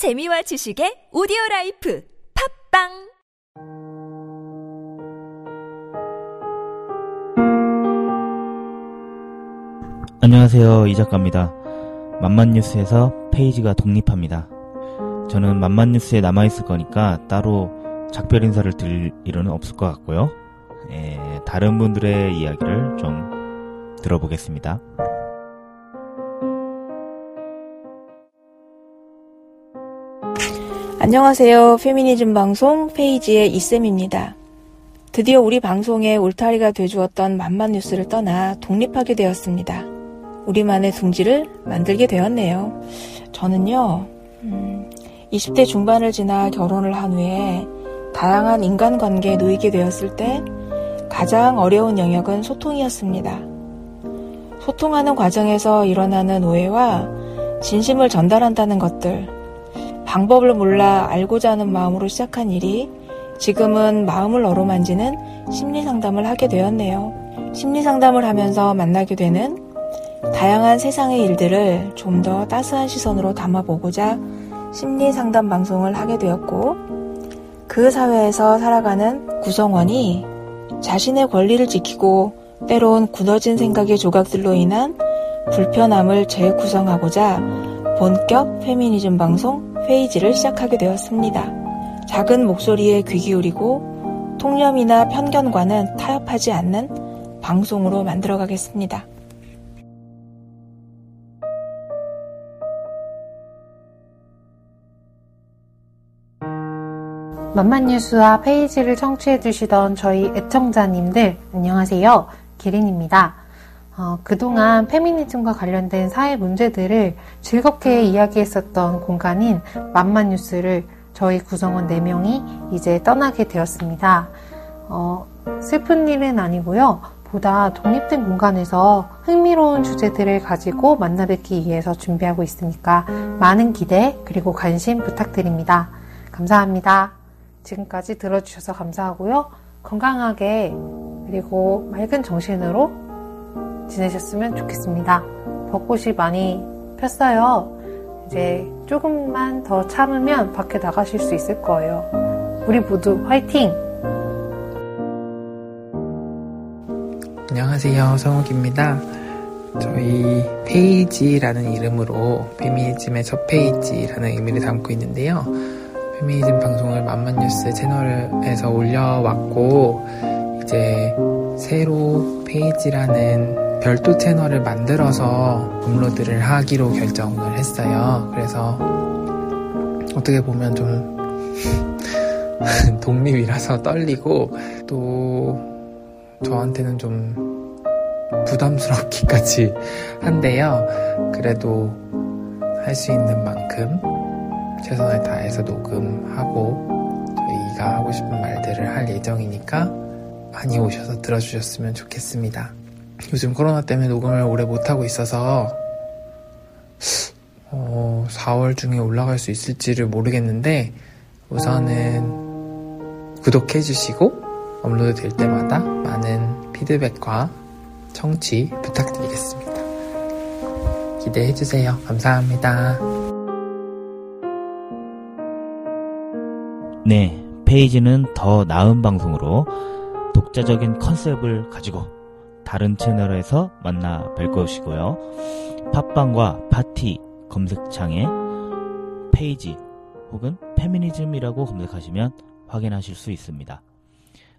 재미와 지식의 오디오 라이프 팟빵 안녕하세요. 이 작가입니다. 만만뉴스에서 페이지가 독립합니다. 저는 만만뉴스에 남아있을 거니까 따로 작별 인사를 드릴 일은 없을 것 같고요. 예, 다른 분들의 이야기를 좀 들어보겠습니다. 안녕하세요. 페미니즘 방송 페이지의 이쌤입니다. 드디어 우리 방송의 울타리가 돼주었던 만만 뉴스를 떠나 독립하게 되었습니다. 우리만의 둥지를 만들게 되었네요. 저는요, 음, 20대 중반을 지나 결혼을 한 후에 다양한 인간관계에 놓이게 되었을 때 가장 어려운 영역은 소통이었습니다. 소통하는 과정에서 일어나는 오해와 진심을 전달한다는 것들, 방법을 몰라 알고자 하는 마음으로 시작한 일이 지금은 마음을 어루만지는 심리 상담을 하게 되었네요. 심리 상담을 하면서 만나게 되는 다양한 세상의 일들을 좀 더 따스한 시선으로 담아보고자 심리 상담 방송을 하게 되었고, 그 사회에서 살아가는 구성원이 자신의 권리를 지키고 때론 굳어진 생각의 조각들로 인한 불편함을 재구성하고자 본격 페미니즘 방송 페이지를 시작하게 되었습니다. 작은 목소리에 귀 기울이고 통념이나 편견과는 타협하지 않는 방송으로 만들어 가겠습니다. 만만뉴스와 페이지를 청취해 주시던 저희 애청자님들, 안녕하세요. 기린입니다. 어, 그동안 페미니즘과 관련된 사회 문제들을 즐겁게 이야기했었던 공간인 만만뉴스를 저희 구성원 4명이 이제 떠나게 되었습니다. 어, 슬픈 일은 아니고요. 보다 독립된 공간에서 흥미로운 주제들을 가지고 만나 뵙기 위해서 준비하고 있으니까 많은 기대 그리고 관심 부탁드립니다. 감사합니다. 지금까지 들어주셔서 감사하고요. 건강하게 그리고 맑은 정신으로 지내셨으면 좋겠습니다. 벚꽃이 많이 폈어요. 이제 조금만 더 참으면 밖에 나가실 수 있을 거예요. 우리 모두 화이팅! 안녕하세요. 성욱입니다. 저희 페이지라는 이름으로 페미니즘의 첫 페이지라는 의미를 담고 있는데요. 페미니즘 방송을 만만뉴스 채널에서 올려왔고 이제 새로 페이지라는 별도 채널을 만들어서 업로드를 하기로 결정을 했어요. 그래서 어떻게 보면 좀 독립이라서 떨리고 또 저한테는 좀 부담스럽기까지 한데요. 그래도 할 수 있는 만큼 최선을 다해서 녹음하고 저희가 하고 싶은 말들을 할 예정이니까 많이 오셔서 들어주셨으면 좋겠습니다. 요즘 코로나 때문에 녹음을 오래 못하고 있어서 어, 4월 중에 올라갈 수 있을지를 모르겠는데 우선은 구독해주시고 업로드 될 때마다 많은 피드백과 청취 부탁드리겠습니다. 기대해주세요. 감사합니다. 네, 페이지는 더 나은 방송으로 독자적인 컨셉을 가지고 다른 채널에서 만나 뵐 것이고요. 팟빵과 팟티 검색창에 페이지 혹은 페미니즘이라고 검색하시면 확인하실 수 있습니다.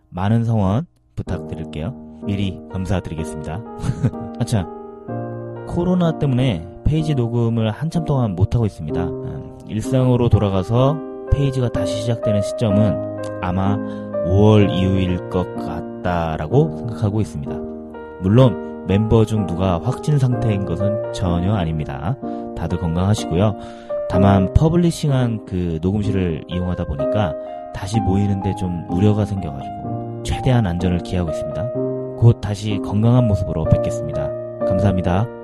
많은 성원 부탁드릴게요. 미리 감사드리겠습니다. 아차, 코로나 때문에 페이지 녹음을 한참 동안 못하고 있습니다. 음, 일상으로 돌아가서 페이지가 다시 시작되는 시점은 아마 5월 이후일 것 같다라고 생각하고 있습니다. 물론 멤버 중 누가 확진 상태인 것은 전혀 아닙니다. 다들 건강하시고요. 다만 public한 그 녹음실을 이용하다 보니까 다시 모이는데 좀 우려가 생겨가지고 최대한 안전을 기하고 있습니다. 곧 다시 건강한 모습으로 뵙겠습니다. 감사합니다.